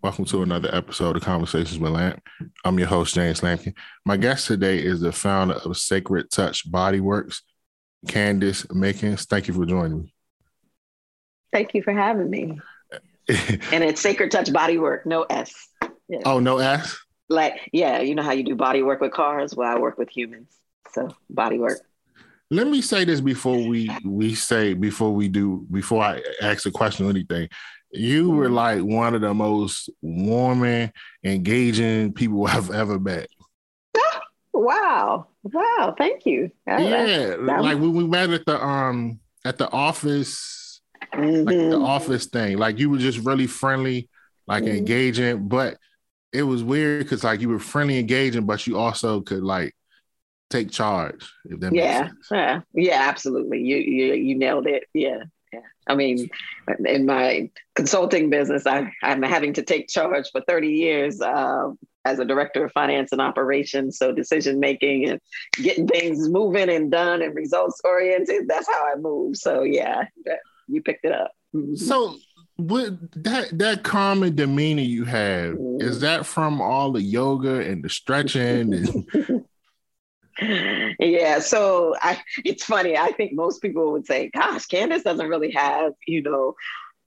Welcome to another episode of Conversations with Lamp. I'm your host, James Lampkin. My guest today is the founder of Sacred Touch Bodyworks, Candace Mickens. Thank you for joining me. Thank you for having me. and it's Sacred Touch Bodywork, no S. Yeah. Oh, no S? Like, yeah, you know how you do body work with cars? Well, I work with humans. So bodywork. Let me say this before we we say before we do before I ask a question or anything you were mm-hmm. like one of the most warming, engaging people I've ever met. wow. Wow. Thank you. yeah. like when we met at the um at the office, mm-hmm. like the mm-hmm. office thing. Like you were just really friendly, like mm-hmm. engaging, but it was weird because like you were friendly, engaging, but you also could like take charge. If that yeah, yeah, yeah, absolutely. You you you nailed it. Yeah, yeah. I mean, in my consulting business, I, am having to take charge for 30 years uh, as a director of finance and operations. So decision making and getting things moving and done and results oriented. That's how I move. So yeah, that, you picked it up. Mm-hmm. So what that that calm demeanor you have mm-hmm. is that from all the yoga and the stretching and yeah so i it's funny i think most people would say gosh candace doesn't really have you know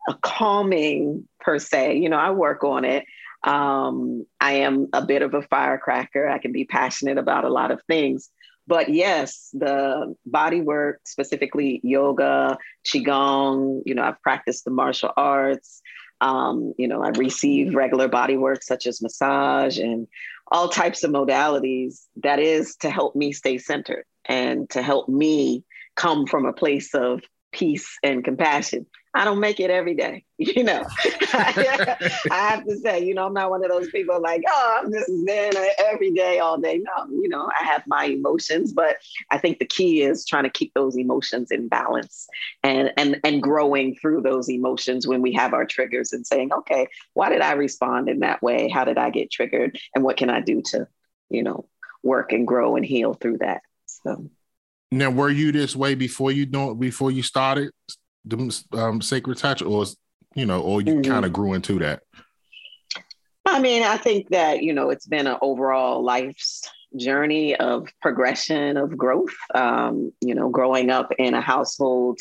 a calming per se. You know i work on it. Um, i am a bit of a firecracker. I can be passionate about a lot of things. But yes the body work specifically yoga qigong you know i've practiced the martial arts. Um, you know, I receive regular body work such as massage and all types of modalities that is to help me stay centered and to help me come from a place of peace and compassion. I don't make it every day, you know. I have to say, you know, I'm not one of those people like, oh, I'm just zen every day, all day. No, you know, I have my emotions, but I think the key is trying to keep those emotions in balance and and and growing through those emotions when we have our triggers and saying, okay, why did I respond in that way? How did I get triggered? And what can I do to, you know, work and grow and heal through that? So now, were you this way before you don't before you started the um, Sacred Touch, or you know, or you mm-hmm. kind of grew into that? I mean, I think that you know it's been an overall life's journey of progression of growth. Um, you know, growing up in a household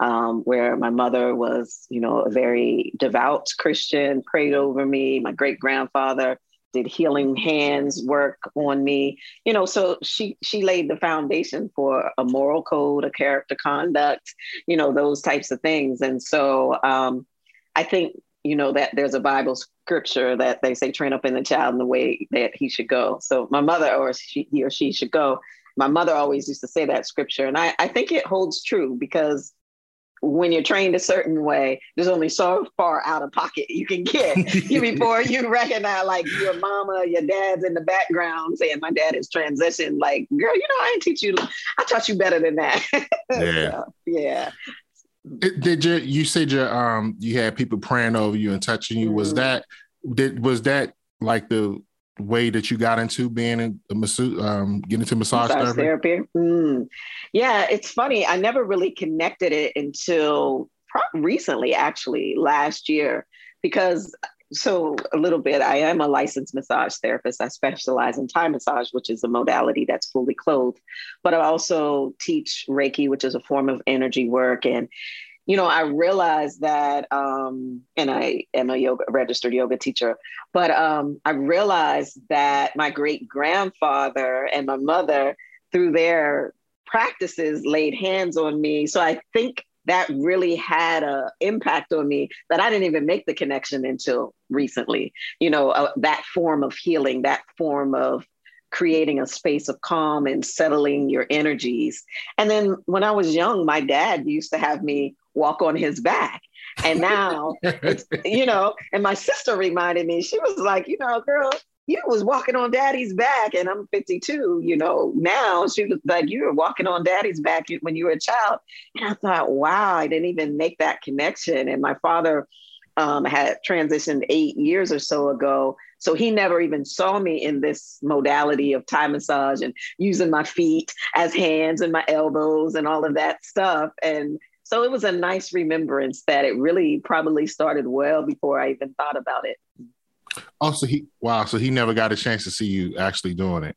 um, where my mother was, you know, a very devout Christian, prayed over me. My great grandfather did healing hands work on me. You know so she she laid the foundation for a moral code a character conduct you know those types of things. And so um, i think you know that there's a bible scripture that they say train up in the child in the way that he should go. So my mother or she, he or she should go. My mother always used to say that scripture. And I, I think it holds true because when you're trained a certain way, there's only so far out of pocket you can get before you recognize like your mama, your dad's in the background saying, My dad is transitioned. Like, girl, you know, I didn't teach you, I taught you better than that. Yeah. so, yeah. did you you said you um you had people praying over you and touching you? Mm-hmm. Was that did was that like the way that you got into being in the massage, um, getting into massage, massage therapy? therapy. Mm. Yeah, it's funny. I never really connected it until recently, actually, last year, because so a little bit. I am a licensed massage therapist. I specialize in Thai massage, which is a modality that's fully clothed. But I also teach Reiki, which is a form of energy work, and you know, I realized that, um, and I am a yoga registered yoga teacher, but um, I realized that my great grandfather and my mother, through their practices, laid hands on me. So I think that really had an impact on me that I didn't even make the connection until recently. You know, uh, that form of healing, that form of creating a space of calm and settling your energies. And then when I was young, my dad used to have me walk on his back. And now, it's, you know, and my sister reminded me, she was like, you know, girl, you was walking on daddy's back and I'm 52, you know, now she was like, you were walking on daddy's back when you were a child. And I thought, wow, I didn't even make that connection. And my father um, had transitioned eight years or so ago. So he never even saw me in this modality of Thai massage and using my feet as hands and my elbows and all of that stuff. And so it was a nice remembrance that it really probably started well before I even thought about it. Oh, so he wow, so he never got a chance to see you actually doing it.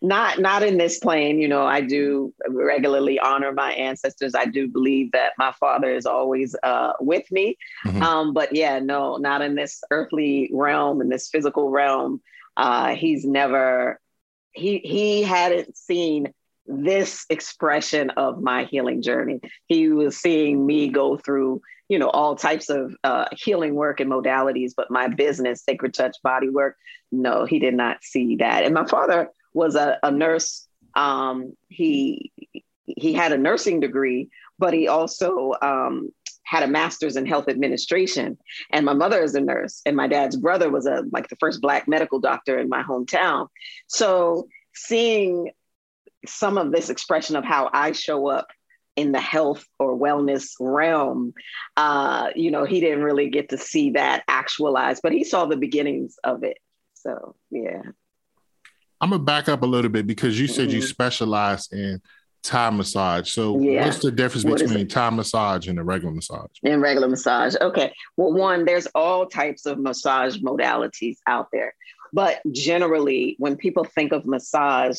Not not in this plane, you know. I do regularly honor my ancestors. I do believe that my father is always uh, with me. Mm-hmm. Um, but yeah, no, not in this earthly realm, in this physical realm. Uh, he's never he he hadn't seen this expression of my healing journey. He was seeing me go through, you know, all types of uh, healing work and modalities, but my business, Sacred Touch Body Work, no, he did not see that. And my father was a, a nurse. Um, he he had a nursing degree, but he also um, had a master's in health administration. And my mother is a nurse, and my dad's brother was a like the first black medical doctor in my hometown. So seeing some of this expression of how I show up in the health or wellness realm, uh, you know, he didn't really get to see that actualized, but he saw the beginnings of it. So, yeah. I'm gonna back up a little bit because you said mm-hmm. you specialize in Thai massage. So, yeah. what's the difference what between Thai massage and a regular massage? And regular massage. Okay. Well, one, there's all types of massage modalities out there. But generally, when people think of massage,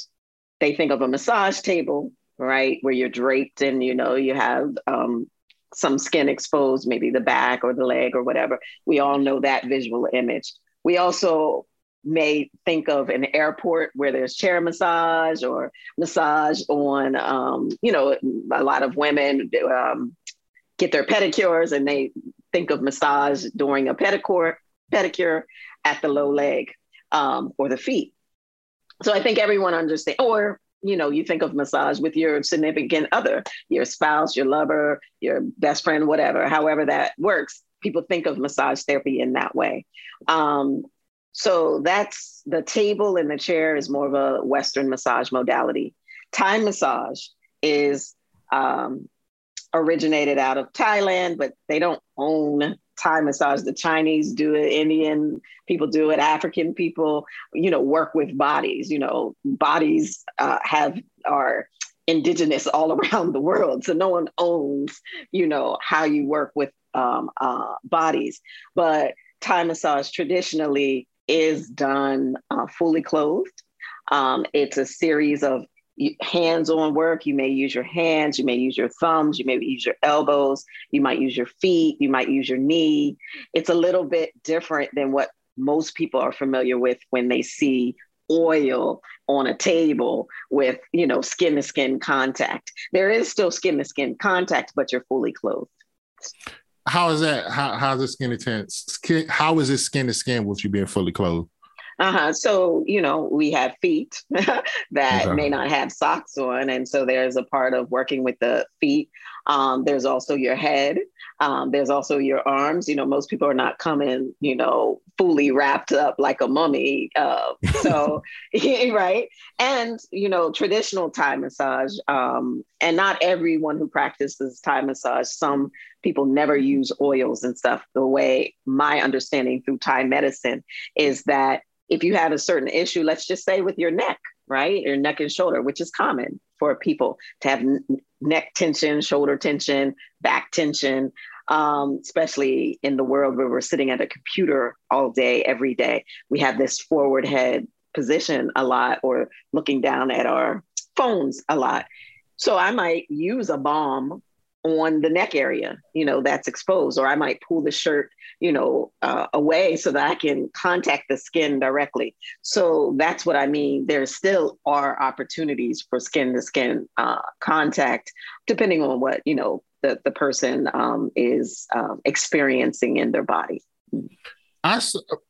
they think of a massage table, right, where you're draped and you know you have um, some skin exposed, maybe the back or the leg or whatever. We all know that visual image. We also may think of an airport where there's chair massage or massage on, um, you know, a lot of women um, get their pedicures and they think of massage during a pedicure, pedicure at the low leg um, or the feet. So I think everyone understands, or you know, you think of massage with your significant other, your spouse, your lover, your best friend, whatever, however that works. People think of massage therapy in that way. Um, so that's the table and the chair is more of a Western massage modality. Thai massage is um, originated out of Thailand, but they don't own Thai massage. The Chinese do it, Indian people do it, African people, you know, work with bodies. You know, bodies uh, have are indigenous all around the world, so no one owns, you know, how you work with um, uh, bodies. But Thai massage traditionally is done uh, fully clothed. Um, it's a series of hands-on work you may use your hands you may use your thumbs you may use your elbows you might use your feet you might use your knee. It's a little bit different than what most people are familiar with when they see oil on a table with you know skin to skin contact. There is still skin to skin contact but you're fully clothed. How is that? How, how's the skin to skin how is it skin to skin with you being fully clothed uh-huh. So, you know, we have feet that may not have socks on. And so there's a part of working with the feet. Um, there's also your head. Um, there's also your arms. You know, most people are not coming, you know, fully wrapped up like a mummy. Uh, so, right. And, you know, traditional Thai massage, um, and not everyone who practices Thai massage, some people never use oils and stuff. The way my understanding through Thai medicine is that if you have a certain issue, let's just say with your neck, right? Your neck and shoulder, which is common for people to have neck tension, shoulder tension, back tension, um, especially in the world where we're sitting at a computer all day, every day. We have this forward head position a lot or looking down at our phones a lot. So I might use a balm on the neck area, you know, that's exposed, or I might pull the shirt, you know, uh, away so that I can contact the skin directly. So that's what I mean. There still are opportunities for skin to skin uh, contact, depending on what, you know, the, the person um, is um, experiencing in their body. I,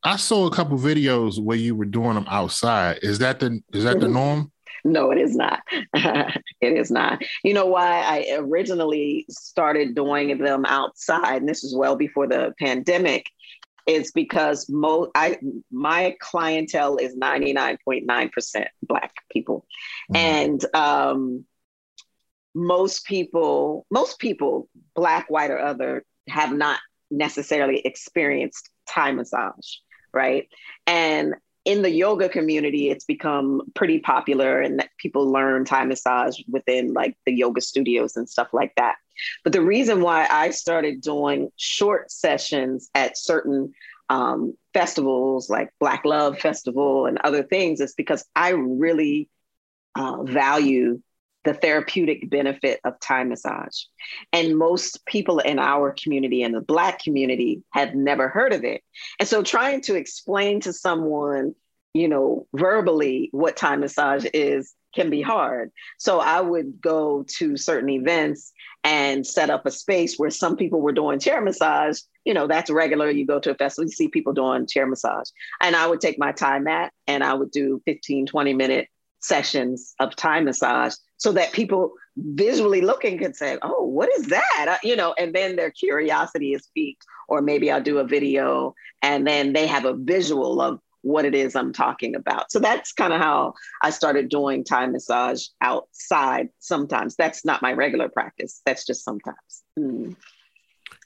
I saw a couple videos where you were doing them outside. Is that the is that the mm-hmm. norm? No, it is not. it is not. You know why I originally started doing them outside, and this is well before the pandemic, is because most I my clientele is 99.9% black people. Mm-hmm. And um most people, most people, black, white, or other, have not necessarily experienced Thai massage, right? And in the yoga community, it's become pretty popular and people learn Thai massage within like the yoga studios and stuff like that. But the reason why I started doing short sessions at certain um, festivals like Black Love Festival and other things is because I really uh, value the therapeutic benefit of Thai massage. And most people in our community and the Black community have never heard of it. And so trying to explain to someone, you know, verbally what Thai massage is can be hard. So I would go to certain events and set up a space where some people were doing chair massage. You know, that's regular. You go to a festival, you see people doing chair massage. And I would take my Thai mat and I would do 15, 20 minute sessions of Thai massage so that people visually looking could say, oh, what is that? You know, and then their curiosity is piqued. Or maybe I'll do a video and then they have a visual of what it is I'm talking about. So that's kind of how I started doing Thai massage outside sometimes. That's not my regular practice. That's just sometimes. Mm.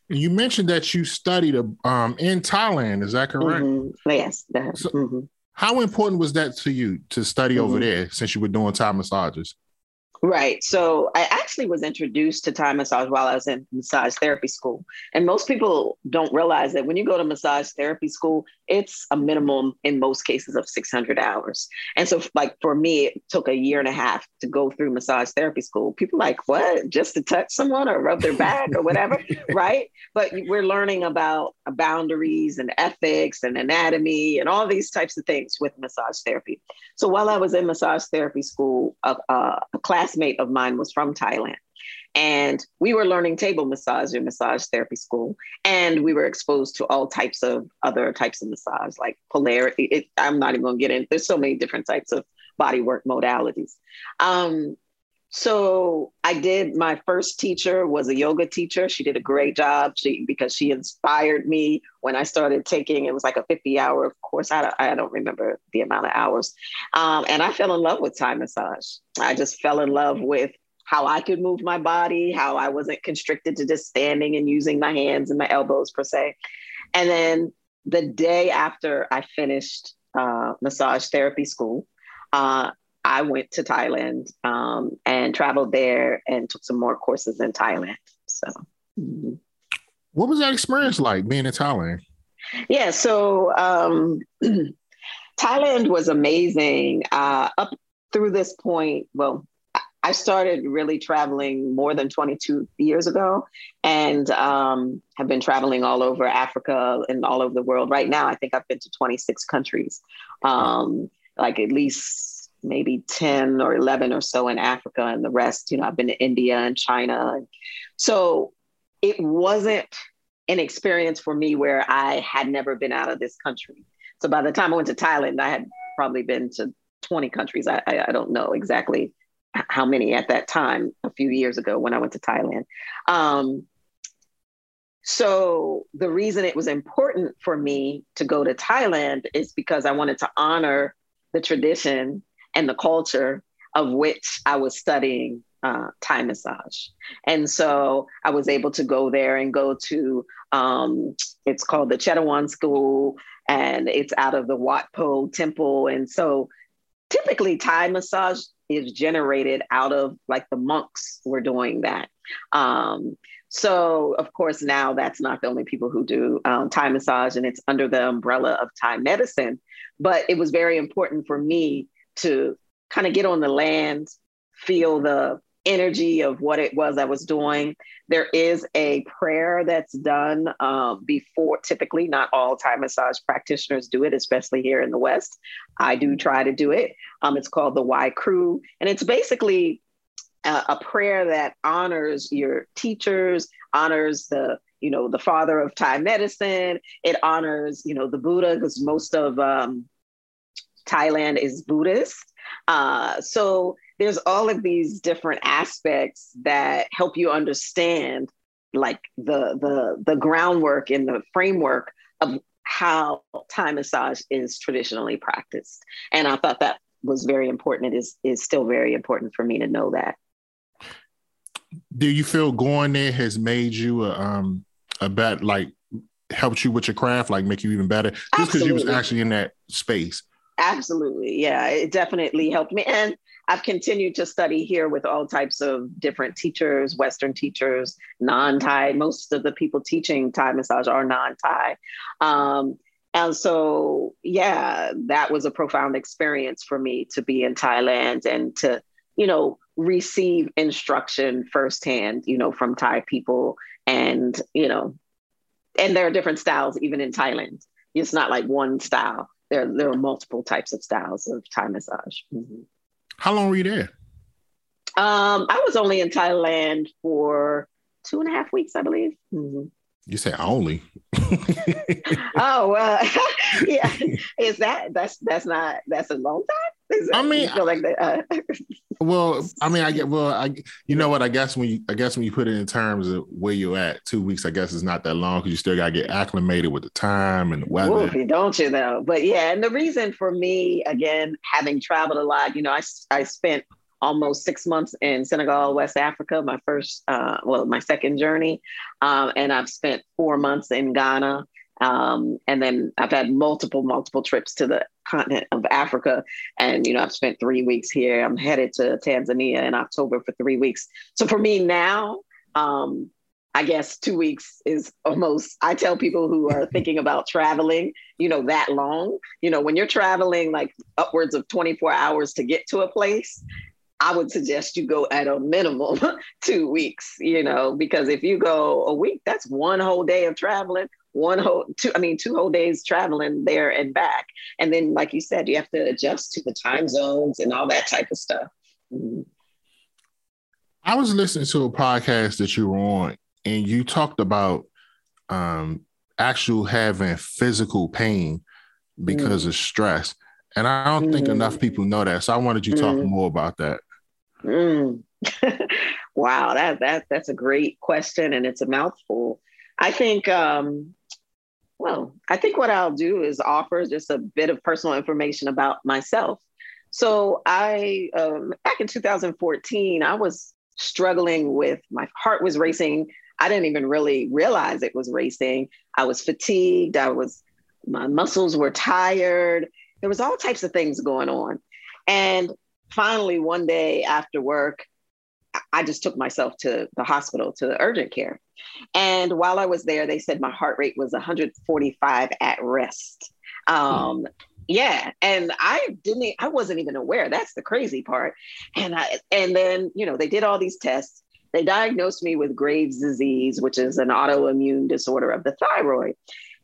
You mentioned that you studied um, in Thailand. Is that correct? Mm-hmm. Yes. So, mm-hmm. How important was that to you to study mm-hmm. over there since you were doing Thai massages? Right. So I actually was introduced to Thai massage while I was in massage therapy school. And most people don't realize that when you go to massage therapy school, it's a minimum in most cases of 600 hours. And so, like for me, it took a year and a half to go through massage therapy school. People like, what? Just to touch someone or rub their back or whatever. right. But we're learning about uh, boundaries and ethics and anatomy and all these types of things with massage therapy. So while I was in massage therapy school, uh, uh, a, a, a classmate of mine was from Thailand. And we were learning table massage in massage therapy school. And we were exposed to all types of other types of massage, like polarity. It, I'm not even going to get in. There's so many different types of body work modalities. Um, so I did. My first teacher was a yoga teacher. She did a great job. She because she inspired me when I started taking. It was like a 50 hour of course. I don't, I don't remember the amount of hours, um, and I fell in love with Thai massage. I just fell in love with how I could move my body, how I wasn't constricted to just standing and using my hands and my elbows per se. And then the day after I finished uh, massage therapy school, uh, I went to Thailand um, and traveled there and took some more courses in Thailand. So, mm-hmm. what was that experience like being in Thailand? Yeah, so um, Thailand was amazing. Uh, up through this point, well, I started really traveling more than 22 years ago and um, have been traveling all over Africa and all over the world. Right now, I think I've been to 26 countries, um, like at least maybe 10 or 11 or so in Africa, and the rest, you know, I've been to India and China. So it wasn't an experience for me where I had never been out of this country. So by the time I went to Thailand, I had probably been to 20 countries. I, I, I don't know exactly how many at that time a few years ago when I went to Thailand. Um, so the reason it was important for me to go to Thailand is because I wanted to honor the tradition and the culture of which I was studying uh, Thai massage. And so I was able to go there and go to, um, it's called the Chetawan School, and it's out of the Wat Pho Temple. And so typically Thai massage is generated out of like the monks were doing that. Um, so, of course, now that's not the only people who do um, Thai massage, and it's under the umbrella of Thai medicine. But it was very important for me to kind of get on the land, feel the energy of what it was I was doing. There is a prayer that's done um, before, typically, not all Thai massage practitioners do it, especially here in the West. I do try to do it. Um, it's called the Wai Khru, and it's basically a, a prayer that honors your teachers, honors the you know the father of Thai medicine. It honors you know the Buddha because most of um, Thailand is Buddhist. Uh, so there's all of these different aspects that help you understand like the the the groundwork and the framework of how Thai massage is traditionally practiced. And I thought that was very important. It is is still very important for me to know that. Do you feel going there has made you a um a bet like helped you with your craft, like make you even better, just because you was actually in that space? Absolutely, yeah, it definitely helped me. And I've continued to study here with all types of different teachers, Western teachers, non Thai. Most of the people teaching Thai massage are non Thai. Um, And so, yeah, that was a profound experience for me to be in Thailand and to, you know, receive instruction firsthand, you know, from Thai people. And, you know, and there are different styles even in Thailand. It's not like one style. There, there are multiple types of styles of Thai massage. Mm-hmm. How long were you there? Um, I was only in Thailand for two and a half weeks, I believe. Mm-hmm. You say only. oh well, yeah. Is that that's that's not that's a long time? I mean, feel like that. Uh... well, I mean, I get well. I you know what? I guess when you I guess when you put it in terms of where you're at, two weeks. I guess is not that long because you still got to get acclimated with the time and the weather. Don't you though? But yeah, and the reason for me again, having traveled a lot, you know, I I spent almost six months in Senegal, West Africa, my first, uh, well, my second journey. Um, and I've spent four months in Ghana. Um, and then I've had multiple, multiple trips to the continent of Africa. And, you know, I've spent three weeks here. I'm headed to Tanzania in October for three weeks. So for me now, um, I guess two weeks is almost, I tell people who are thinking about traveling, you know, that long, you know, when you're traveling like upwards of 24 hours to get to a place, I would suggest you go at a minimum two weeks, you know, because if you go a week, that's one whole day of traveling, one whole two, I mean, two whole days traveling there and back. And then, like you said, you have to adjust to the time zones and all that type of stuff. Mm-hmm. I was listening to a podcast that you were on, and you talked about um, actual having physical pain because mm. of stress. And I don't mm. think enough people know that. So I wanted you to talk mm. more about that. Mm. wow, that that that's a great question, and it's a mouthful. I think, um, well, I think what I'll do is offer just a bit of personal information about myself. So I, um, back in 2014, I was struggling with my heart was racing. I didn't even really realize it was racing. I was fatigued. I was my muscles were tired. There was all types of things going on. And finally, one day after work, I just took myself to the hospital to the urgent care. And while I was there, they said my heart rate was 145 at rest. Um, yeah, and I didn't I wasn't even aware. That's the crazy part. And I and then, you know, they did all these tests. They diagnosed me with Graves' disease, which is an autoimmune disorder of the thyroid.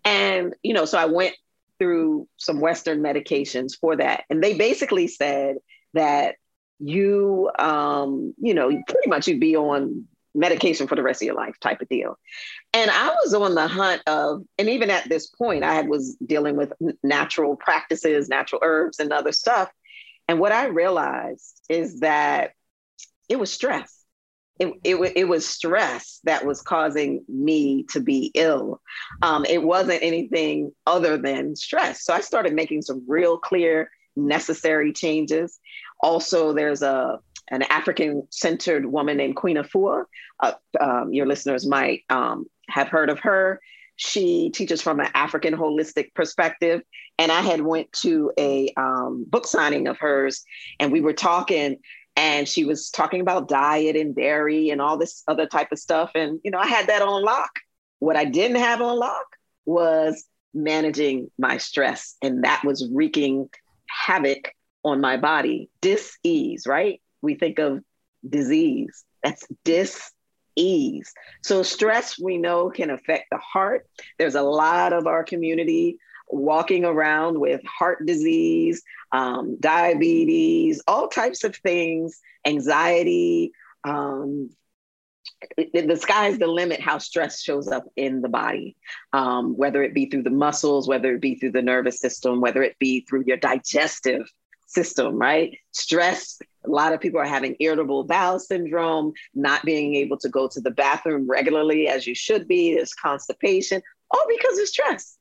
And, you know, so I went through some Western medications for that. And they basically said that you um you know pretty much you'd be on medication for the rest of your life type of deal and i was on the hunt of and even at this point i was dealing with natural practices natural herbs and other stuff and what i realized is that it was stress it, it, it was stress that was causing me to be ill. Um, it wasn't anything other than stress. So I started making some real clear, necessary changes. Also, there's a an African centered woman named Queen Afua. Uh, um, your listeners might um, have heard of her. She teaches from an African holistic perspective. And I had went to a um, book signing of hers, and we were talking, and she was talking about diet and dairy and all this other type of stuff. And you know, I had that on lock. What I didn't have on lock was managing my stress, and that was wreaking havoc on my body. Dis-ease, right? We think of disease. That's dis-ease. So stress we know can affect the heart. There's a lot of our community walking around with heart disease, um, diabetes, all types of things, anxiety. Um, the sky's the limit how stress shows up in the body, um, whether it be through the muscles, whether it be through the nervous system, whether it be through your digestive system, right? Stress, a lot of people are having irritable bowel syndrome, not being able to go to the bathroom regularly as you should be. There's constipation, all because of stress.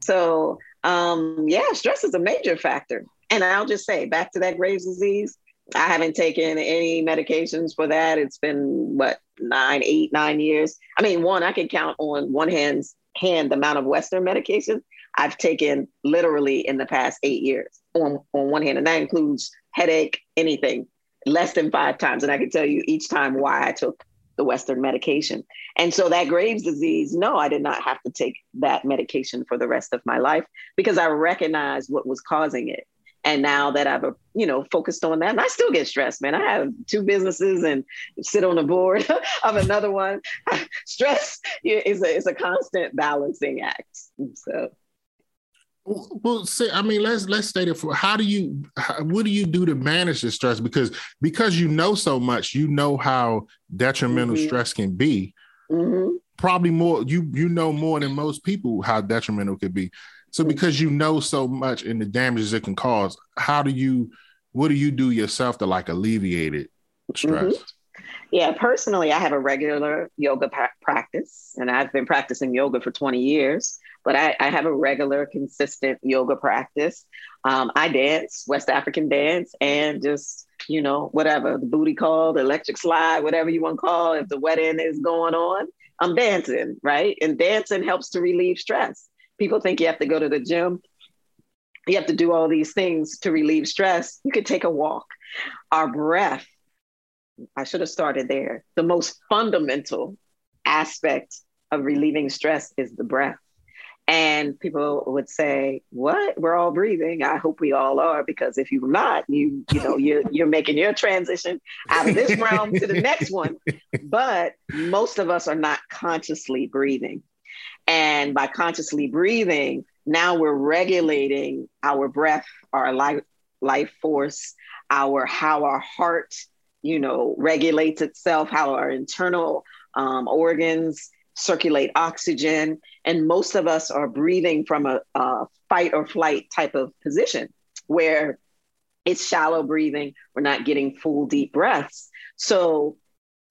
So, um, yeah, stress is a major factor. And I'll just say, back to that Graves' disease, I haven't taken any medications for that. It's been what nine, eight, nine years. I mean, one I can count on one hand's hand the amount of Western medications I've taken literally in the past eight years on, on one hand, and that includes headache, anything, less than five times. And I can tell you each time why I took the Western medication. And so that Graves' disease, no, I did not have to take that medication for the rest of my life because I recognized what was causing it. And now that I've, you know, focused on that, and I still get stressed, man. I have two businesses and sit on the board of another one. Stress is a, is a constant balancing act. So well, say, I mean, let's let's state it for how do you how, what do you do to manage the stress? Because because you know so much, you know how detrimental mm-hmm. stress can be. Mm-hmm. Probably more you you know more than most people how detrimental it could be. So mm-hmm. because you know so much and the damages it can cause, how do you what do you do yourself to like alleviate it stress? Mm-hmm. Yeah, personally, I have a regular yoga pra- practice, and I've been practicing yoga for 20 years but I, I have a regular, consistent yoga practice. Um, I dance, West African dance, and just, you know, whatever the booty call, the electric slide, whatever you want to call, if the wedding is going on, I'm dancing, right? And dancing helps to relieve stress. People think you have to go to the gym. You have to do all these things to relieve stress. You could take a walk. Our breath, I should have started there. The most fundamental aspect of relieving stress is the breath. And people would say, "What? We're all breathing." I hope we all are, because if you're not, you you know you're you're making your transition out of this realm to the next one. But most of us are not consciously breathing, and by consciously breathing, now we're regulating our breath, our life life force, our how our heart, you know, regulates itself, how our internal um, organs circulate oxygen. And most of us are breathing from a, a fight or flight type of position where it's shallow breathing. We're not getting full deep breaths. So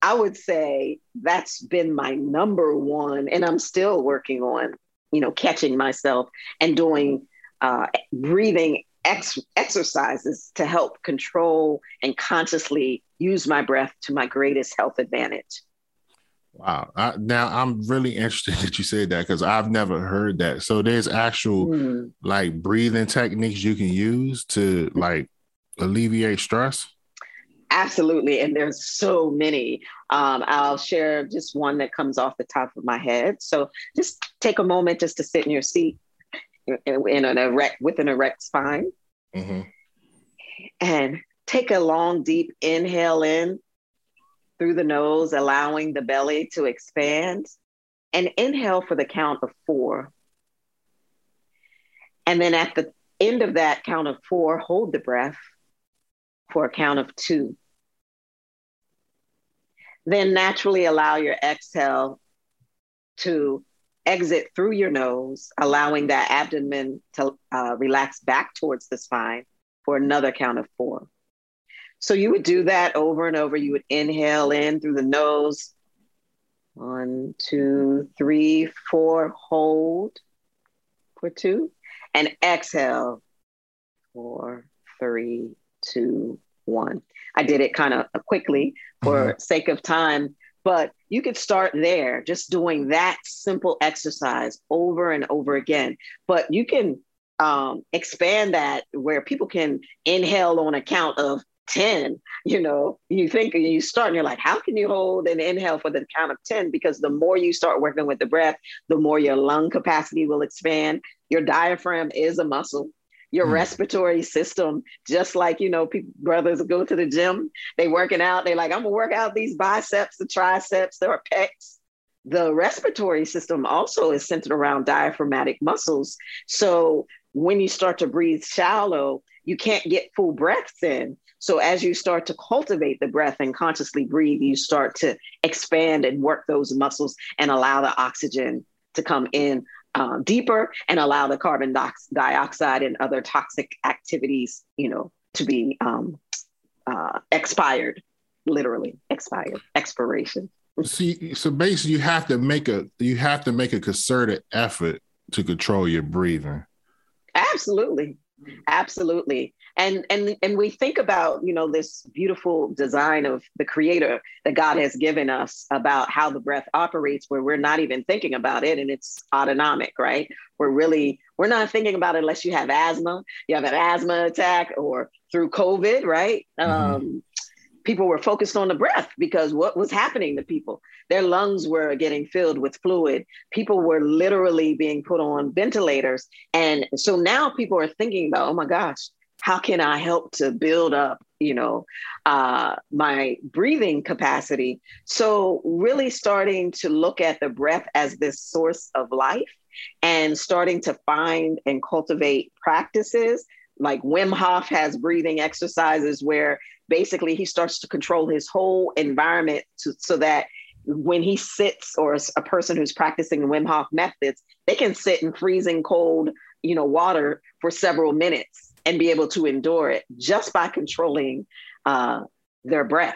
I would say that's been my number one, and I'm still working on, you know, catching myself and doing uh, breathing ex- exercises to help control and consciously use my breath to my greatest health advantage. Wow. I, now I'm really interested that you said that because I've never heard that. So there's actual mm. like breathing techniques you can use to like alleviate stress. Absolutely. And there's so many. Um, I'll share just one that comes off the top of my head. So just take a moment just to sit in your seat in, in an erect with an erect spine. Mm-hmm. And take a long, deep inhale in through the nose, allowing the belly to expand. And inhale for the count of four. And then at the end of that count of four, hold the breath for a count of two. Then naturally allow your exhale to exit through your nose, allowing that abdomen to uh, relax back towards the spine for another count of four. So you would do that over and over. You would inhale in through the nose. One, two, three, four. Hold for two. And exhale. Four, three, two, one. I did it kind of quickly for mm-hmm. sake of time, but you could start there, just doing that simple exercise over and over again. But you can um, expand that where people can inhale on account of 10, you know, you think you start and you're like, how can you hold an inhale for the count of 10? Because the more you start working with the breath, the more your lung capacity will expand. Your diaphragm is a muscle. Your mm. respiratory system, just like you know, people brothers go to the gym, they working out, they like, I'm gonna work out these biceps, the triceps, their pecs. The respiratory system also is centered around diaphragmatic muscles. So when you start to breathe shallow, you can't get full breaths in. So as you start to cultivate the breath and consciously breathe, you start to expand and work those muscles and allow the oxygen to come in uh, deeper and allow the carbon dioxide and other toxic activities, you know, to be um, uh, expired, literally expired, expiration. See, so basically, you have to make a you have to make a concerted effort to control your breathing. Absolutely, absolutely. And and and we think about you know this beautiful design of the creator that god has given us about how the breath operates where we're not even thinking about it and it's autonomic right? We're really we're not thinking about it unless you have asthma. You have an asthma attack or through covid right? Mm-hmm. um, people were focused on the breath because what was happening to people? Their lungs were getting filled with fluid. People were literally being put on ventilators. And so now people are thinking about, oh my gosh, how can I help to build up, you know, uh, my breathing capacity? So really starting to look at the breath as this source of life and starting to find and cultivate practices like Wim Hof has breathing exercises where basically he starts to control his whole environment to, so that when he sits or a person who's practicing Wim Hof methods, they can sit in freezing cold, you know, water for several minutes and be able to endure it just by controlling uh, their breath.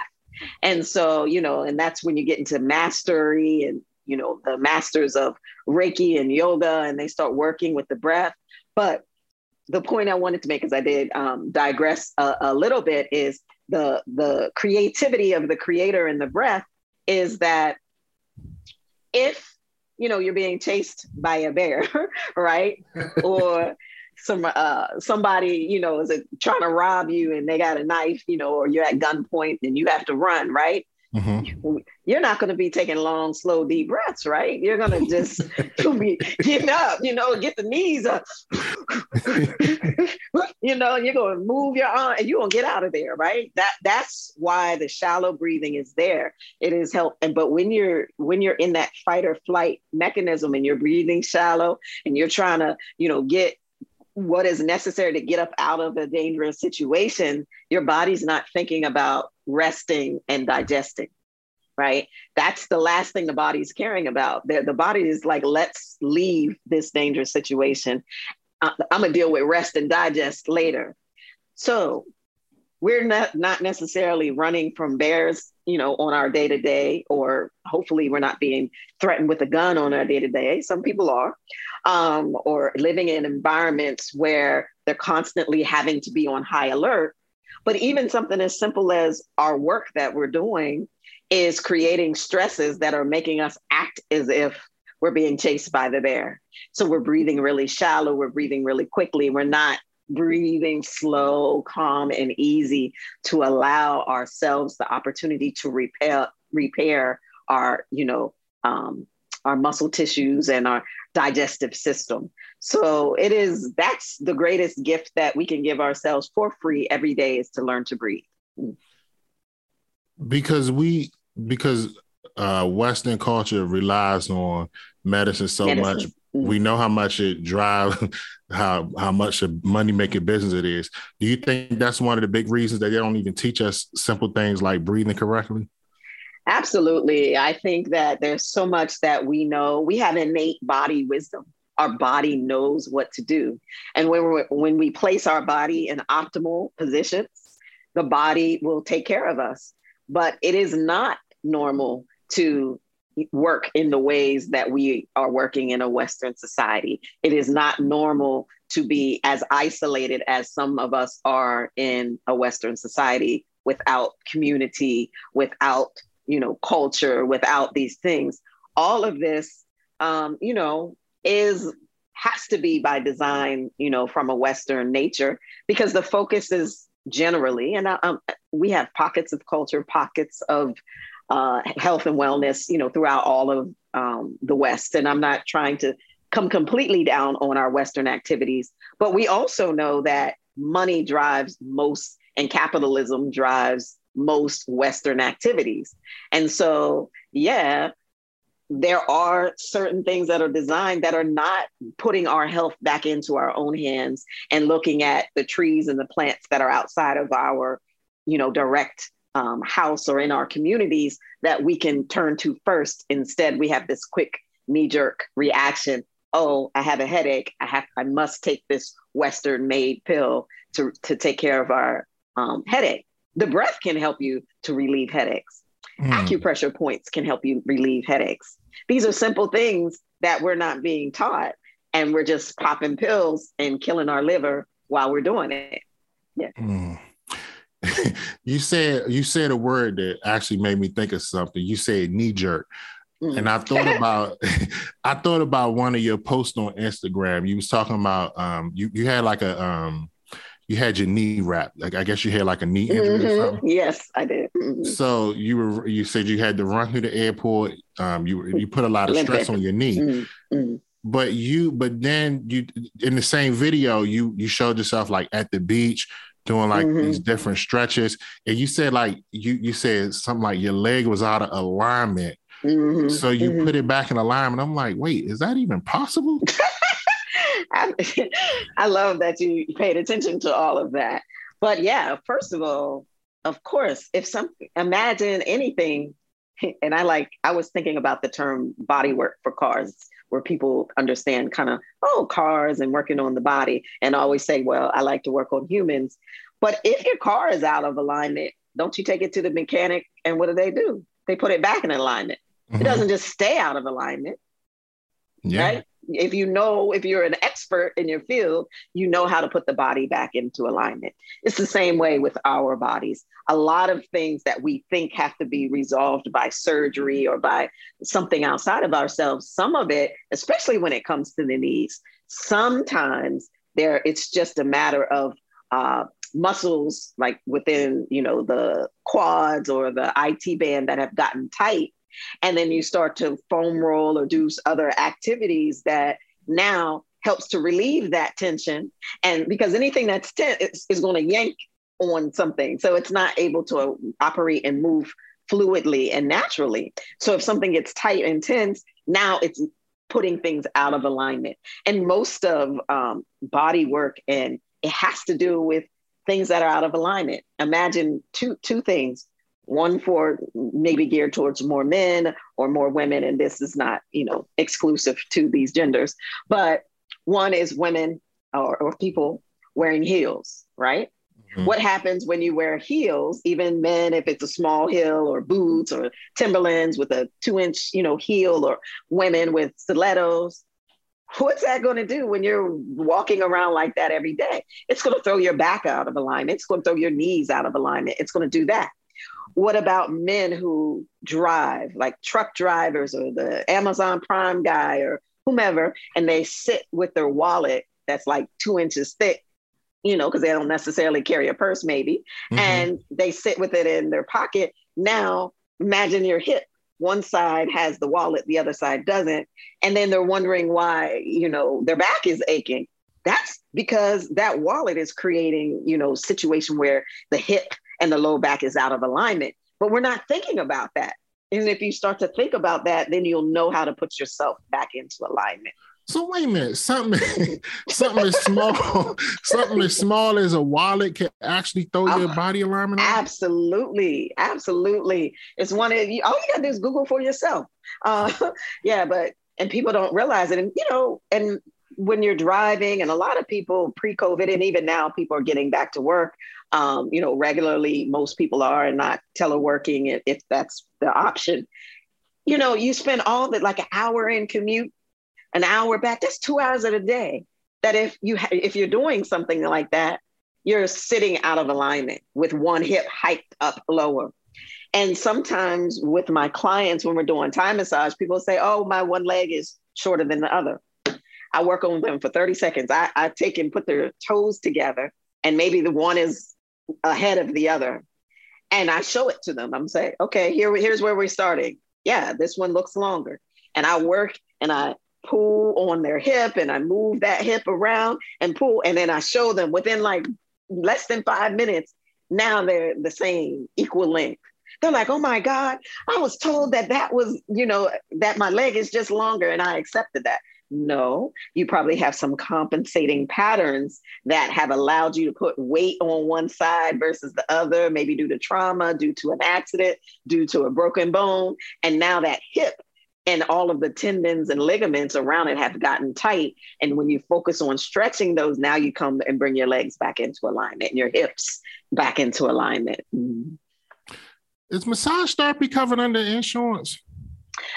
And so, you know, and that's when you get into mastery and, you know, the masters of Reiki and yoga, and they start working with the breath. But the point I wanted to make, as I did um, digress a, a little bit, is the the creativity of the creator and the breath is that if you know you're being chased by a bear, right, or some uh, somebody you know is trying to rob you and they got a knife, you know, or you're at gunpoint and you have to run, right? Mm-hmm. You're not going to be taking long, slow, deep breaths, right? You're going to just be getting up, you know, get the knees up, you know, you're going to move your arm and you're going to get out of there, right? That that's why the shallow breathing is there. It is help. And but when you're when you're in that fight or flight mechanism and you're breathing shallow and you're trying to, you know, get what is necessary to get up out of a dangerous situation, your body's not thinking about resting and digesting, right? That's the last thing the body's caring about. The, the body is like, let's leave this dangerous situation. Uh, I'm gonna deal with rest and digest later. So we're not not necessarily running from bears you know on our day to day or hopefully we're not being threatened with a gun on our day to day some people are um, or living in environments where they're constantly having to be on high alert. But even something as simple as our work that we're doing is creating stresses that are making us act as if we're being chased by the bear. So we're breathing really shallow we're breathing really quickly we're not breathing slow, calm, and easy to allow ourselves the opportunity to repair repair our, you know, um, our muscle tissues and our digestive system. So it is that's the greatest gift that we can give ourselves for free every day is to learn to breathe. Because we because uh, Western culture relies on medicine so medicine. much we mm-hmm. know how much it drives how how much a money making business it is. Do you think that's one of the big reasons that they don't even teach us simple things like breathing correctly? Absolutely. I think that there's so much that we know. We have innate body wisdom. Our body knows what to do. And when we when we place our body in optimal positions the body will take care of us. But it is not normal to work in the ways that we are working in a Western society. It is not normal to be as isolated as some of us are in a Western society without community, without you know culture, without these things. All of this, um, you know, is has to be by design, you know, from a Western nature because the focus is generally, and uh, um, we have pockets of culture, pockets of uh, health and wellness, you know, throughout all of um, the West. And I'm not trying to come completely down on our Western activities, but we also know that money drives most, and capitalism drives most Western activities. And so, yeah, there are certain things that are designed that are not putting our health back into our own hands and looking at the trees and the plants that are outside of our you know direct um, house or in our communities that we can turn to first. Instead, we have this quick knee jerk reaction. Oh, I have a headache. I have. I must take this Western made pill to to take care of our um, headache. The breath can help you to relieve headaches. Mm. Acupressure points can help you relieve headaches. These are simple things that we're not being taught, and we're just popping pills and killing our liver while we're doing it. Yeah. Mm. you said you said a word that actually made me think of something. You said knee jerk. Mm. And I thought about I thought about one of your posts on Instagram. You was talking about um you you had like a um you had your knee wrapped. Like I guess you had like a knee injury. Mm-hmm. Yes, I did. Mm-hmm. So you were you said you had to run through the airport. Um, you you put a lot of stress on your knee. Mm-hmm. But you, but then you in the same video, you you showed yourself like at the beach doing like mm-hmm. these different stretches, and you said like you you said something like your leg was out of alignment. Mm-hmm. So you mm-hmm. put it back in alignment. I'm like, wait, is that even possible? I, I love that you paid attention to all of that. But yeah, first of all, of course, if some imagine anything, and I like I was thinking about the term body work for cars, where people understand kind of oh cars and working on the body, and always say, well, I like to work on humans. But if your car is out of alignment, don't you take it to the mechanic and what do they do? They put it back in alignment. Mm-hmm. It doesn't just stay out of alignment. Yeah. Right? If you know if you're an expert in your field you know how to put the body back into alignment. It's the same way with our bodies. A lot of things that we think have to be resolved by surgery or by something outside of ourselves some of it especially when it comes to the knees sometimes there it's just a matter of uh, muscles like within you know the quads or the IT band that have gotten tight and then you start to foam roll or do other activities that now helps to relieve that tension. And because anything that's tense is, is going to yank on something. So it's not able to operate and move fluidly and naturally. So if something gets tight and tense, now it's putting things out of alignment. And most of um, body work and it has to do with things that are out of alignment. Imagine two two things one for maybe geared towards more men or more women and this is not you know exclusive to these genders but one is women or, or people wearing heels right? Mm-hmm. what happens when you wear heels even men if it's a small heel or boots or timberlands with a two inch you know heel or women with stilettos what's that going to do when you're walking around like that every day? It's going to throw your back out of alignment. It's going to throw your knees out of alignment. It's going to do that what about men who drive, like truck drivers or the Amazon Prime guy or whomever, and they sit with their wallet that's like two inches thick, you know, because they don't necessarily carry a purse, maybe, mm-hmm. and they sit with it in their pocket. Now, imagine your hip. One side has the wallet, the other side doesn't. And then they're wondering why, you know, their back is aching. That's because that wallet is creating, you know, situation where the hip and the low back is out of alignment. But we're not thinking about that. And if you start to think about that, then you'll know how to put yourself back into alignment. So wait a minute, something something as small, something as small as a wallet can actually throw your uh, body alignment. Absolutely, absolutely. It's one of you. All you gotta do is Google for yourself. Uh, yeah, but and people don't realize it, and you know, and when you're driving, and a lot of people pre-COVID, and even now, people are getting back to work um, you know, regularly most people are and not teleworking if, that's the option. You know, you spend all the like an hour in commute, an hour back. That's two hours of the day. That if you ha- if you're doing something like that, you're sitting out of alignment with one hip hiked up lower. And sometimes with my clients, when we're doing Thai massage, people say, "Oh, my one leg is shorter than the other." I work on them for 30 seconds. I, I take and put their toes together, and maybe the one is ahead of the other. And I show it to them. I'm saying, okay, here, here's where we're starting. Yeah, this one looks longer. And I work and I pull on their hip and I move that hip around and pull. And then I show them within like less than five minutes, now they're the same equal length. They're like, oh my God, I was told that that was, you know, that my leg is just longer. And I accepted that. No, you probably have some compensating patterns that have allowed you to put weight on one side versus the other, maybe due to trauma, due to an accident, due to a broken bone. And now that hip and all of the tendons and ligaments around it have gotten tight. And when you focus on stretching those, now you come and bring your legs back into alignment and your hips back into alignment. Mm. Is massage therapy covered under insurance?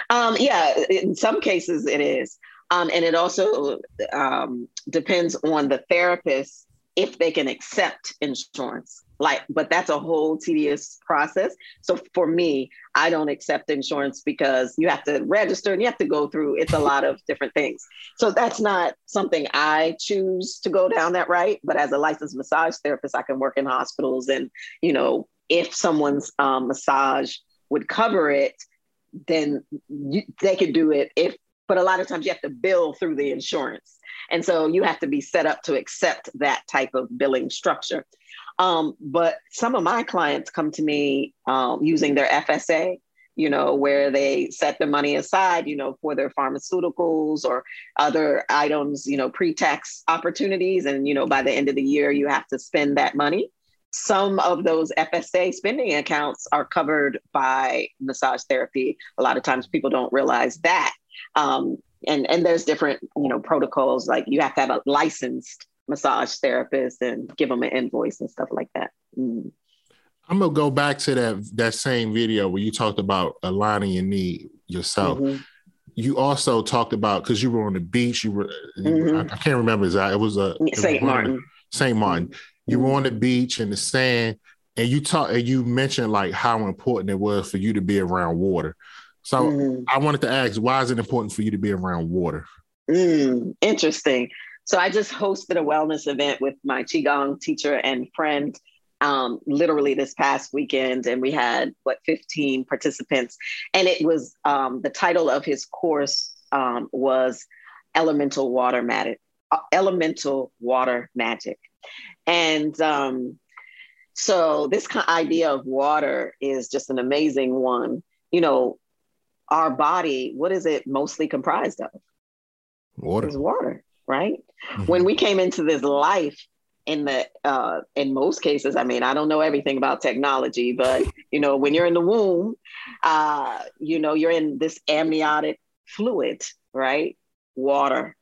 Um, yeah, in some cases it is. Um, and it also um, depends on the therapist if they can accept insurance. like but that's a whole tedious process so for me i don't accept insurance because you have to register and you have to go through it's a lot of different things so that's not something i choose to go down that right but as a licensed massage therapist i can work in hospitals and you know if someone's um, massage would cover it then you, they could do it if but a lot of times you have to bill through the insurance and so you have to be set up to accept that type of billing structure um, but some of my clients come to me um, using their FSA, you know, where they set the money aside, you know, for their pharmaceuticals or other items, you know, pre-tax opportunities. And, you know, by the end of the year, you have to spend that money. Some of those FSA spending accounts are covered by massage therapy. A lot of times people don't realize that. Um, and, and there's different, you know, protocols, like you have to have a licensed massage therapist and give them an invoice and stuff like that. Mm. I'm gonna go back to that that same video where you talked about aligning your knee yourself. Mm-hmm. You also talked about because you were on the beach. You were mm-hmm. I, I, can't remember exactly. It was a Saint Martin. Saint Martin. You mm-hmm. were on the beach in the sand, and you talk and you mentioned like how important it was for you to be around water. So mm-hmm. I wanted to ask, why is it important for you to be around water? Mm, interesting. So I just hosted a wellness event with my Qigong teacher and friend um, literally this past weekend, and we had what 15 participants. And it was um, the title of his course um, was Elemental Water Magic. Uh, Elemental Water Magic. And um, so this idea of water is just an amazing one. You know, our body, what is it mostly comprised of? Water. It's water right? Mm-hmm. When we came into this life, in the uh, in most cases, I mean, I don't know everything about technology, but you know, when you're in the womb, uh, you know, you're in this amniotic fluid, right? Water.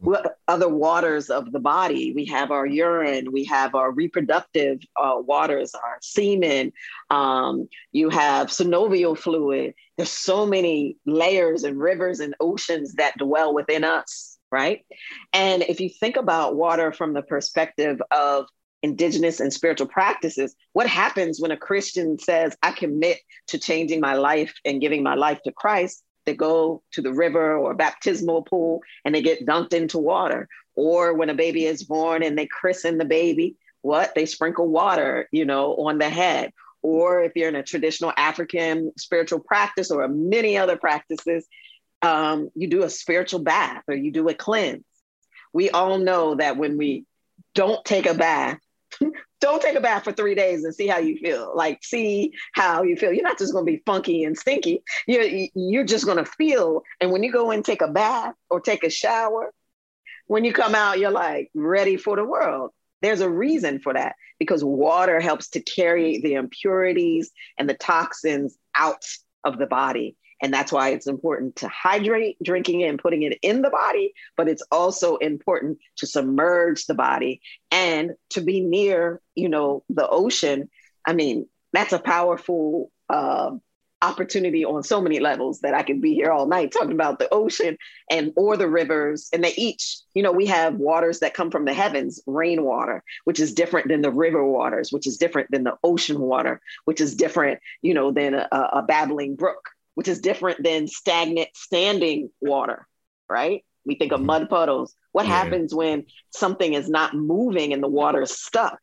What other waters of the body. We have our urine. We have our reproductive uh, waters, our semen. Um, you have synovial fluid. There's so many layers and rivers and oceans that dwell within us right? And if you think about water from the perspective of indigenous and spiritual practices, what happens when a Christian says, I commit to changing my life and giving my life to Christ? They go to the river or baptismal pool and they get dunked into water. Or when a baby is born and they christen the baby, what? They sprinkle water, you know, on the head. Or if you're in a traditional African spiritual practice or many other practices, um, you do a spiritual bath or you do a cleanse. We all know that when we don't take a bath, don't take a bath for three days and see how you feel. Like, see how you feel. You're not just going to be funky and stinky. You're you're just going to feel. And when you go and take a bath or take a shower, when you come out, you're like ready for the world. There's a reason for that because water helps to carry the impurities and the toxins out of the body. And that's why it's important to hydrate drinking it and putting it in the body, but it's also important to submerge the body and to be near, you know, the ocean. I mean, that's a powerful uh, opportunity on so many levels that I could be here all night talking about the ocean and or the rivers. And they each, you know, we have waters that come from the heavens, rainwater, which is different than the river waters, which is different than the ocean water, which is different, you know, than a, a babbling brook which is different than stagnant standing water, right? We think of mm-hmm. mud puddles. What yeah. happens when something is not moving and the water is stuck?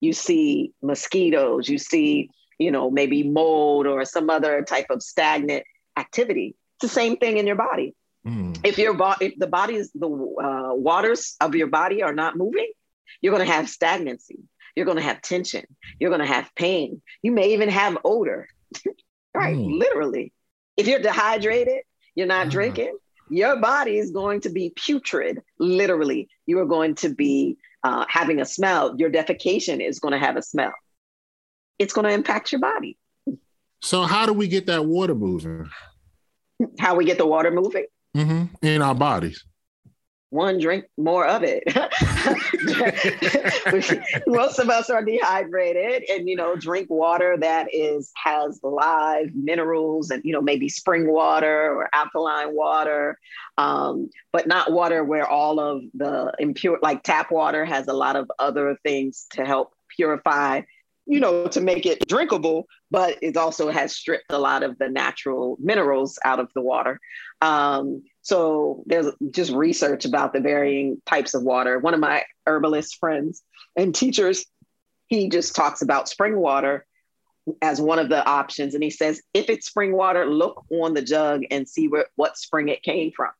You see mosquitoes, you see, you know, maybe mold or some other type of stagnant activity. It's the same thing in your body. Mm. If your body, if the body's the uh, waters of your body are not moving, you're going to have stagnancy. You're going to have tension. You're going to have pain. You may even have odor. right, mm. literally. If you're dehydrated, you're not uh-huh. drinking, your body is going to be putrid, literally. You are going to be uh, having a smell. Your defecation is going to have a smell. It's going to impact your body. So, how do we get that water moving? How we get the water moving? Mm-hmm. In our bodies one drink more of it most of us are dehydrated and you know drink water that is has live minerals and you know maybe spring water or alkaline water um, but not water where all of the impure like tap water has a lot of other things to help purify you know, to make it drinkable, but it also has stripped a lot of the natural minerals out of the water. Um, so there's just research about the varying types of water. One of my herbalist friends and teachers, he just talks about spring water as one of the options. And he says, if it's spring water, look on the jug and see where, what spring it came from.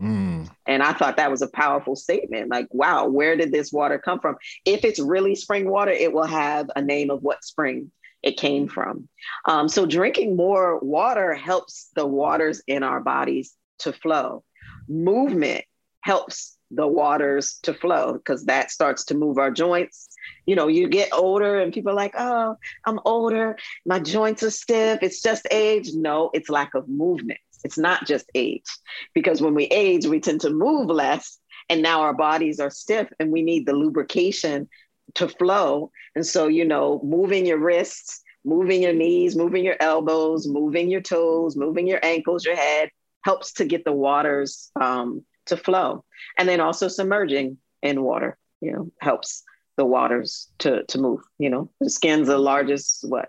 Mm. And I thought that was a powerful statement. Like, wow, where did this water come from? If it's really spring water, it will have a name of what spring it came from. Um, so, drinking more water helps the waters in our bodies to flow. Movement helps the waters to flow because that starts to move our joints. You know, you get older and people are like, oh, I'm older, my joints are stiff, it's just age. No, it's lack of movement. It's not just age, because when we age, we tend to move less, and now our bodies are stiff, and we need the lubrication to flow. And so, you know, moving your wrists, moving your knees, moving your elbows, moving your toes, moving your ankles, your head helps to get the waters um, to flow. And then also submerging in water, you know, helps the waters to to move. You know, the skin's the largest what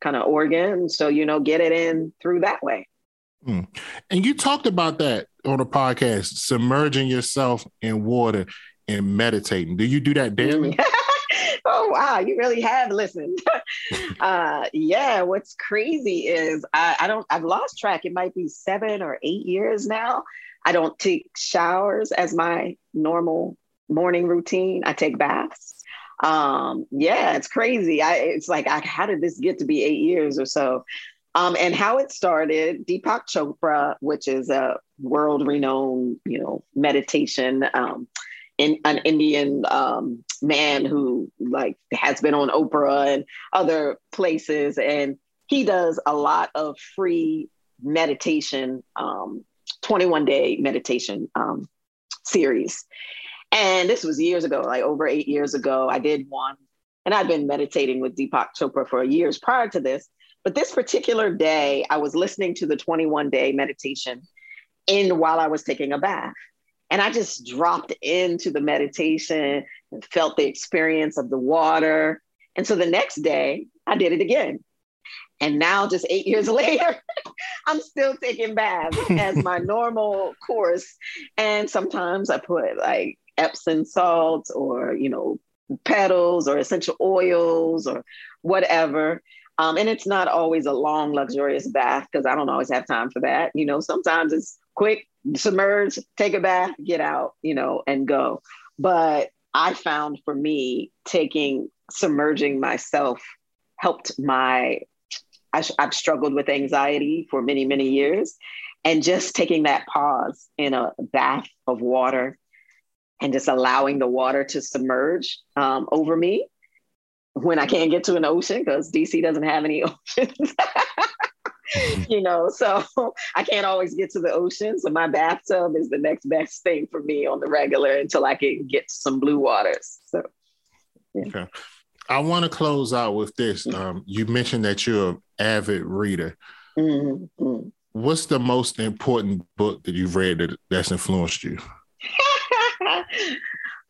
kind of organ, so you know, get it in through that way. Mm. And you talked about that on the podcast, submerging yourself in water and meditating. Do you do that daily? oh wow, you really have listened. uh, yeah, what's crazy is I, I don't I've lost track. It might be seven or eight years now. I don't take showers as my normal morning routine. I take baths. Um, yeah, it's crazy. I it's like I, how did this get to be eight years or so? Um, and how it started, Deepak Chopra, which is a world-renowned, you know, meditation, um, in, an Indian um, man who like has been on Oprah and other places, and he does a lot of free meditation, um, 21 day meditation um, series. And this was years ago, like over eight years ago. I did one, and I'd been meditating with Deepak Chopra for years prior to this. But this particular day, I was listening to the 21 day meditation in while I was taking a bath. And I just dropped into the meditation and felt the experience of the water. And so the next day, I did it again. And now, just eight years later, I'm still taking baths as my normal course. And sometimes I put like Epsom salts or, you know, petals or essential oils or whatever. Um, and it's not always a long, luxurious bath because I don't always have time for that. You know, sometimes it's quick, submerge, take a bath, get out, you know, and go. But I found for me, taking, submerging myself helped my, I, I've struggled with anxiety for many, many years. And just taking that pause in a bath of water and just allowing the water to submerge um, over me when I can't get to an ocean because DC doesn't have any oceans. you know, so I can't always get to the ocean. So my bathtub is the next best thing for me on the regular until I can get to some blue waters. So, yeah. okay. I want to close out with this. Mm-hmm. Um, you mentioned that you're an avid reader. Mm-hmm. What's the most important book that you've read that, that's influenced you?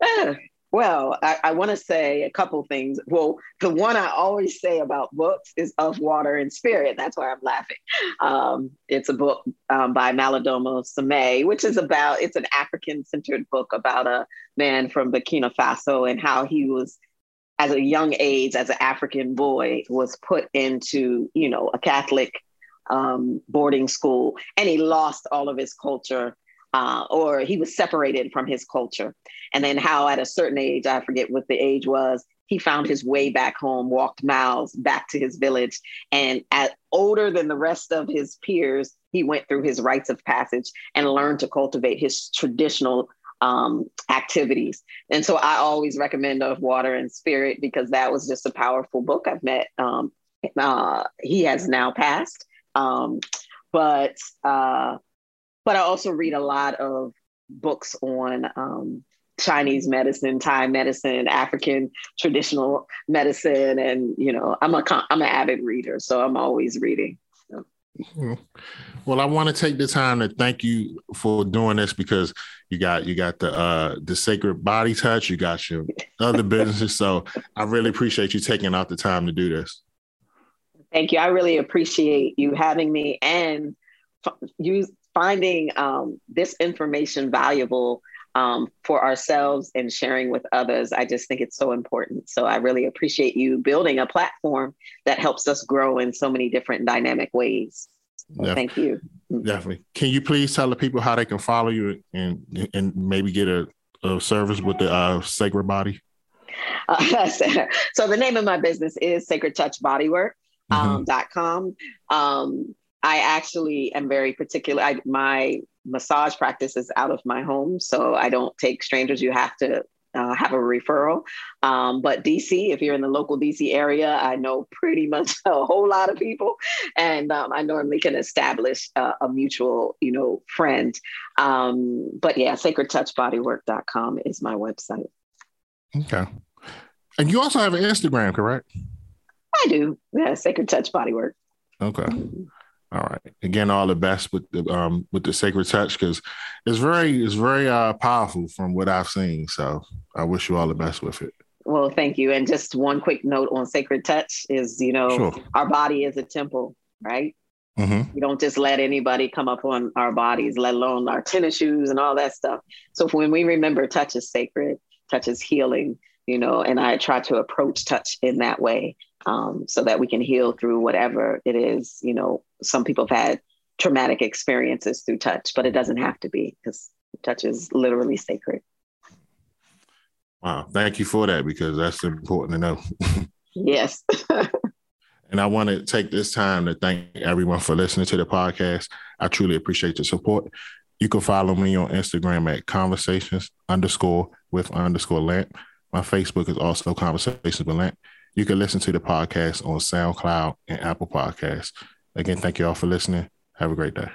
Well, I, I want to say a couple things. Well, the one I always say about books is Of Water and Spirit. That's why I'm laughing. Um, it's a book um, by Malidoma Somé, which is about, it's an African centered book about a man from Burkina Faso and how he was, as a young age, as an African boy, was put into, you know, a Catholic um, boarding school and he lost all of his culture uh, or he was separated from his culture. And then how at a certain age, I forget what the age was, he found his way back home, walked miles back to his village. And at older than the rest of his peers, he went through his rites of passage and learned to cultivate his traditional um, activities. And so I always recommend Of Water and Spirit because that was just a powerful book I've met. Um, uh, he has now passed. Um, but uh, but I also read a lot of books on um, Chinese medicine, Thai medicine, African traditional medicine, and you know, I'm a I'm an avid reader, so I'm always reading. So, Well, I want to take the time to thank you for doing this because you got you got the uh the sacred body touch, you got your other businesses. So I really appreciate you taking out the time to do this. Thank you. I really appreciate you having me and you finding um, this information valuable um, for ourselves and sharing with others. I just think it's so important. So I really appreciate you building a platform that helps us grow in so many different dynamic ways. So thank you. Mm-hmm. Definitely. Can you please tell the people how they can follow you and and maybe get a, a service with the uh, Sacred Body? Uh, so the name of my business is Sacred Touch Bodywork. Um, mm-hmm. dot com. Um, I actually am very particular. I, my massage practice is out of my home, so I don't take strangers. You have to uh, have a referral. Um, but DC, if you're in the local DC area, I know pretty much a whole lot of people, and um, I normally can establish a, a mutual, you know, friend. Um, but yeah, sacredtouchbodywork.com is my website. Okay, and you also have an Instagram, correct? I do. Yeah, Sacred Touch Bodywork. Okay. Mm-hmm. All right. Again, all the best with the um with the sacred touch because it's very it's very uh powerful from what I've seen. So I wish you all the best with it. Well, thank you. And just one quick note on sacred touch is you know sure. our body is a temple, right? Mm-hmm. We don't just let anybody come up on our bodies, let alone our tennis shoes and all that stuff. So when we remember touch is sacred, touch is healing, you know, and I try to approach touch in that way um, so that we can heal through whatever it is. You know, some people have had traumatic experiences through touch, but it doesn't have to be because touch is literally sacred. Wow. Thank you for that because that's important to know. yes. and I want to take this time to thank everyone for listening to the podcast. I truly appreciate the support. You can follow me on Instagram at conversations underscore with underscore lamp. My Facebook is also conversations with lamp. You can listen to the podcast on SoundCloud and Apple Podcasts. Again, thank you all for listening. Have a great day.